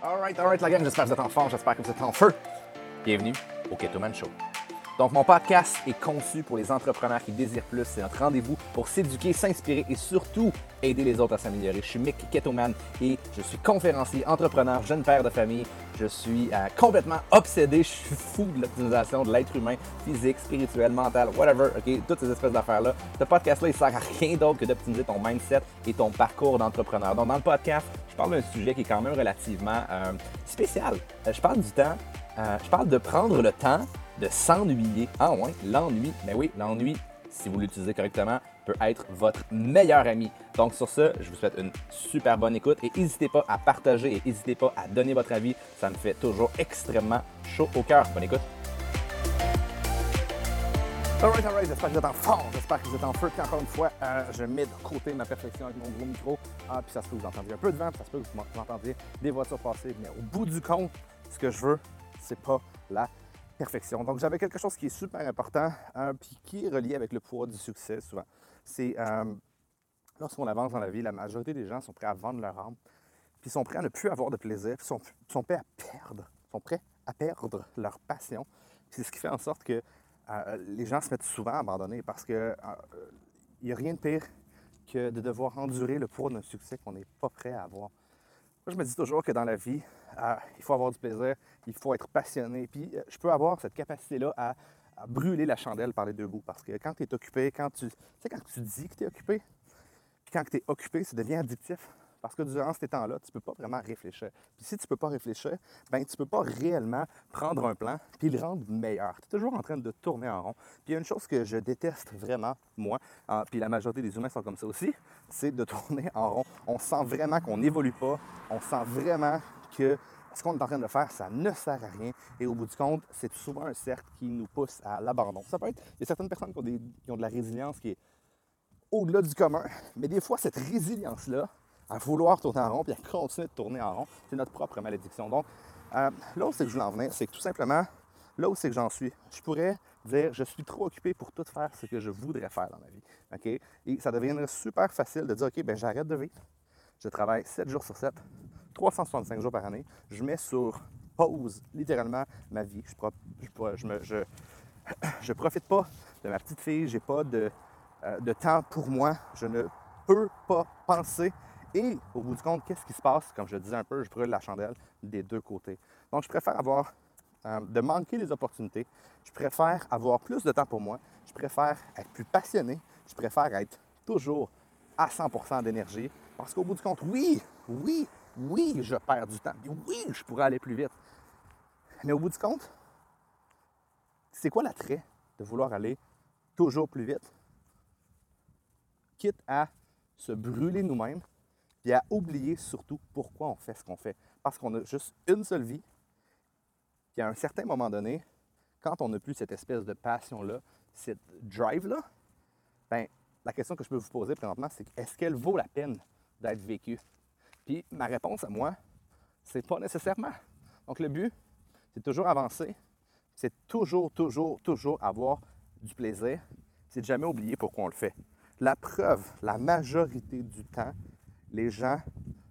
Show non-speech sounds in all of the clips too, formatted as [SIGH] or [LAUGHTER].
Alright, alright, la gang, j'espère que vous êtes en forme, j'espère que vous êtes en feu. Bienvenue au Ketoman Show. Donc, mon podcast est conçu pour les entrepreneurs qui désirent plus. C'est notre rendez-vous pour s'éduquer, s'inspirer et surtout aider les autres à s'améliorer. Je suis Mick Ketoman et je suis conférencier, entrepreneur, jeune père de famille. Je suis euh, complètement obsédé, je suis fou de l'optimisation de l'être humain, physique, spirituel, mental, whatever, ok, toutes ces espèces d'affaires-là. Ce podcast-là, il sert à rien d'autre que d'optimiser ton mindset et ton parcours d'entrepreneur. Donc, dans le podcast, parle d'un sujet qui est quand même relativement euh, spécial. Euh, je parle du temps, je parle de prendre le temps de s'ennuyer. Ah ouais, l'ennui. Mais ben oui, l'ennui, si vous l'utilisez correctement, peut être votre meilleur ami. Donc sur ce, je vous souhaite une super bonne écoute et n'hésitez pas à partager et n'hésitez pas à donner votre avis. Ça me fait toujours extrêmement chaud au cœur. Bonne écoute. Alright, alright, j'espère que vous êtes en forme, j'espère que vous êtes en feu. Puis encore une fois, euh, je mets de côté ma perfection avec mon gros micro. Ah, puis ça se peut que vous entendiez un peu de vent, puis ça se peut que vous entendiez des voitures passer. Mais au bout du compte, ce que je veux, c'est pas la perfection. Donc, j'avais quelque chose qui est super important, euh, puis qui est relié avec le poids du succès souvent. C'est euh, lorsqu'on avance dans la vie, la majorité des gens sont prêts à vendre leur âme, puis sont prêts à ne plus avoir de plaisir, puis sont, sont prêts à perdre, sont prêts à perdre leur passion. C'est ce qui fait en sorte que euh, les gens se mettent souvent à abandonner parce que n'y a rien de pire que de devoir endurer le poids d'un succès qu'on n'est pas prêt à avoir. Moi, je me dis toujours que dans la vie, il faut avoir du plaisir, il faut être passionné. Puis euh, je peux avoir cette capacité-là à, brûler la chandelle par les deux bouts. Parce que quand tu es occupé, quand tu, tu sais, quand tu dis que tu es occupé, puis quand tu es occupé, ça devient addictif. Parce que durant ces temps-là, tu ne peux pas vraiment réfléchir. Puis si tu ne peux pas réfléchir, ben tu ne peux pas réellement prendre un plan puis le rendre meilleur. Tu es toujours en train de tourner en rond. Puis il y a une chose que je déteste vraiment, moi, ah, puis la majorité des humains sont comme ça aussi, c'est de tourner en rond. On sent vraiment qu'on n'évolue pas. On sent vraiment que ce qu'on est en train de faire, ça ne sert à rien. Et au bout du compte, c'est souvent un cercle qui nous pousse à l'abandon. Ça peut être, il y a certaines personnes qui ont, de la résilience qui est au-delà du commun, mais des fois, cette résilience-là, à vouloir tourner en rond puis à [LAUGHS] continuer de tourner en rond, c'est notre propre malédiction. Donc, euh, là où c'est que je voulais en venir, c'est que tout simplement, là où c'est que j'en suis, je pourrais dire je suis trop occupé pour tout faire ce que je voudrais faire dans ma vie. Et ça deviendrait super facile de dire OK, ben j'arrête de vivre. Je travaille 7 jours sur 7, 365 jours par année. Je mets sur pause littéralement ma vie. Je, ne [CLEARS THROAT] je, profite pas de ma petite fille, j'ai pas de, euh, de temps pour moi. Je ne peux pas penser et au bout du compte, qu'est-ce qui se passe? Comme je disais un peu, je brûle la chandelle des deux côtés. Donc, je préfère avoir euh, de manquer les opportunités. Je préfère avoir plus de temps pour moi. Je préfère être plus passionné. Je préfère être toujours à 100% d'énergie. Parce qu'au bout du compte, oui, oui, oui, je perds du temps. Oui, je pourrais aller plus vite. Mais au bout du compte, c'est quoi l'attrait de vouloir aller toujours plus vite? Quitte à se brûler nous-mêmes et à oublier surtout pourquoi on fait ce qu'on fait. Parce qu'on a juste une seule vie. Puis à un certain moment donné, quand on n'a plus cette espèce de passion-là, cette drive-là, ben, la question que je peux vous poser présentement, c'est est-ce qu'elle vaut la peine d'être vécue? Puis ma réponse à moi, c'est pas nécessairement. Donc le but, c'est toujours avancer, c'est toujours, toujours, toujours avoir du plaisir, c'est de jamais oublier pourquoi on le fait. La preuve, la majorité du temps, les gens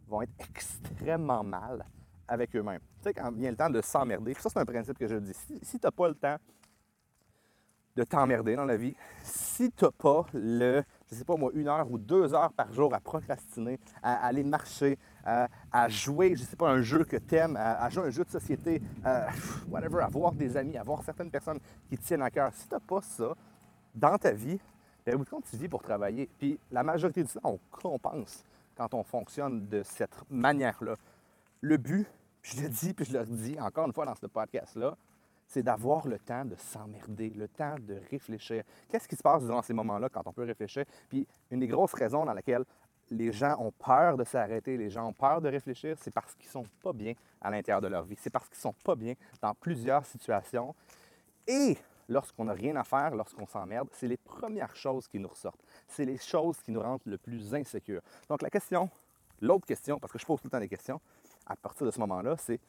vont être extrêmement mal avec eux-mêmes. Tu sais, quand vient le temps de s'emmerder, ça c'est un principe que je dis. Si, tu n'as pas le temps de t'emmerder dans la vie, si tu n'as pas le, je sais pas moi, une heure ou deux heures par jour à procrastiner, à aller marcher, à, jouer, je sais pas, un jeu que tu aimes, à, jouer un jeu de société, à, whatever, à voir des amis, à voir certaines personnes qui te tiennent à cœur, si tu n'as pas ça dans ta vie, bien, au bout de compte, tu vis pour travailler. Puis la majorité du temps, on compense quand on fonctionne de cette manière-là. Le but, je le dis puis je le redis encore une fois dans ce podcast-là, c'est d'avoir le temps de s'emmerder, le temps de réfléchir. Qu'est-ce qui se passe durant ces moments-là quand on peut réfléchir? Puis une des grosses raisons dans laquelle les gens ont peur de s'arrêter, les gens ont peur de réfléchir, c'est parce qu'ils ne sont pas bien à l'intérieur de leur vie. C'est parce qu'ils sont pas bien dans plusieurs situations. Et lorsqu'on n'a rien à faire, lorsqu'on s'emmerde, c'est les premières choses qui nous ressortent. C'est les choses qui nous rendent le plus insécures. Donc la question, l'autre question, parce que je pose tout le temps des questions, à partir de ce moment-là, c'est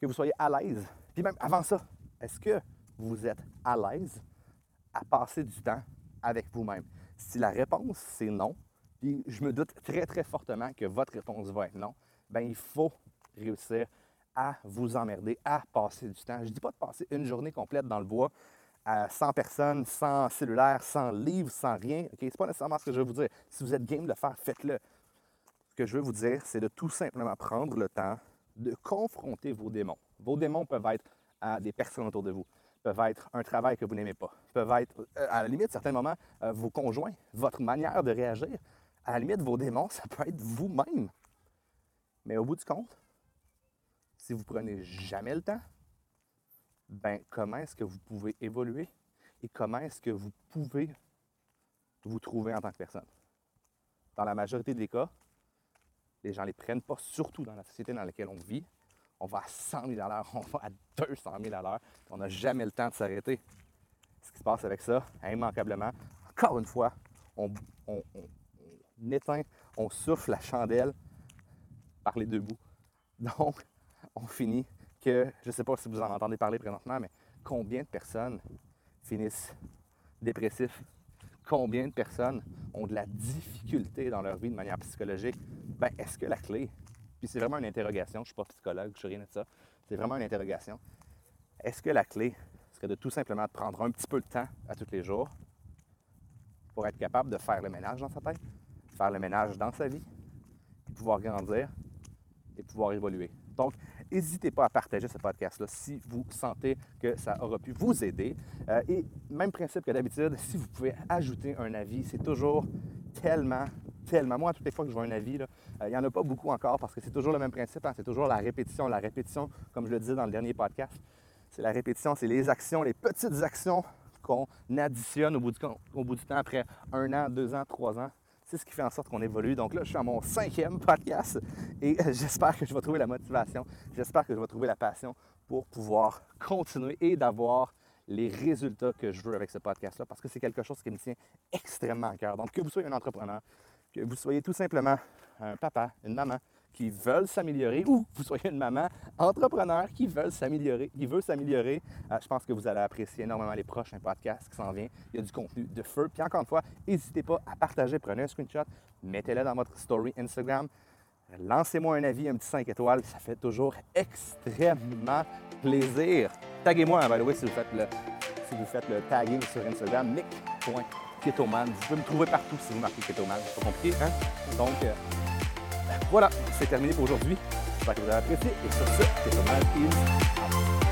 que vous soyez à l'aise. Puis même avant ça, est-ce que vous êtes à l'aise à passer du temps avec vous-même? Si la réponse c'est non, puis je me doute très très fortement que votre réponse va être non, bien il faut réussir à vous emmerder, à passer du temps. Je ne dis pas de passer une journée complète dans le bois à 100 personnes, sans cellulaire, sans livre, sans rien. Ce n'est pas nécessairement ce que je veux vous dire. Si vous êtes game de le faire, faites-le. Ce que je veux vous dire, c'est de tout simplement prendre le temps de confronter vos démons. Vos démons peuvent être à des personnes autour de vous, peuvent être un travail que vous n'aimez pas, peuvent être, euh, à la limite, à certains moments, euh, vos conjoints, votre manière de réagir. À la limite, vos démons, ça peut être vous-même. Mais au bout du compte, si vous prenez jamais le temps, ben comment est-ce que vous pouvez évoluer et comment est-ce que vous pouvez vous trouver en tant que personne? Dans la majorité des cas, les gens ne les prennent pas, surtout dans la société dans laquelle on vit. On va à 100 000 à l'heure, [LAUGHS] on va à 200 000 à l'heure, on n'a jamais le temps de s'arrêter. Ce qui se passe avec ça, immanquablement, encore une fois, on, on éteint, on souffle la chandelle par les deux bouts. Donc, on finit que, je ne sais pas si vous en entendez parler présentement, mais combien de personnes finissent dépressifs? Combien de personnes ont de la difficulté dans leur vie de manière psychologique? Ben, est-ce que la clé, puis c'est vraiment une interrogation, je ne suis pas psychologue, je ne suis rien de ça, c'est vraiment une interrogation. Est-ce que la clé serait de tout simplement prendre un petit peu de temps à tous les jours pour être capable de faire le ménage dans sa tête, faire le ménage dans sa vie, pouvoir grandir et pouvoir évoluer? Donc, n'hésitez pas à partager ce podcast-là si vous sentez que ça aura pu vous aider. Euh, et même principe que d'habitude, si vous pouvez ajouter un avis, c'est toujours tellement, tellement. Moi, toutes les fois que je vois un avis, euh, il n'y en a pas beaucoup encore parce que c'est toujours le même principe, hein. c'est toujours la répétition. La répétition, comme je le disais dans le dernier podcast, c'est la répétition, c'est les actions, les petites actions qu'on additionne au bout, du, au bout du temps après un an, deux ans, trois ans c'est ce qui fait en sorte qu'on évolue. Donc là, je suis à mon cinquième podcast et [LAUGHS] j'espère que je vais trouver la motivation, j'espère que je vais trouver la passion pour pouvoir continuer et d'avoir les résultats que je veux avec ce podcast-là parce que c'est quelque chose qui me tient extrêmement à cœur. Donc, que vous soyez un entrepreneur, que vous soyez tout simplement un papa, une maman, qui veulent s'améliorer ou vous soyez une maman entrepreneur qui veut s'améliorer, qui veut s'améliorer, euh, je pense que vous allez apprécier énormément les prochains podcasts qui s'en viennent. Il y a du contenu de feu. Puis encore une fois, n'hésitez pas à partager, prenez un screenshot, mettez-le dans votre story Instagram. Lancez-moi un avis, un petit 5 étoiles, ça fait toujours extrêmement plaisir. Taguez-moi, by the way, si vous faites le, si vous faites le tagging sur Instagram, nick.ketoman. Vous pouvez me trouver partout si vous marquez Ketoman. C'est pas compliqué, hein? Donc, euh, voilà, c'est terminé pour aujourd'hui. J'espère que vous avez apprécié. Et sur ce, c'est pas mal.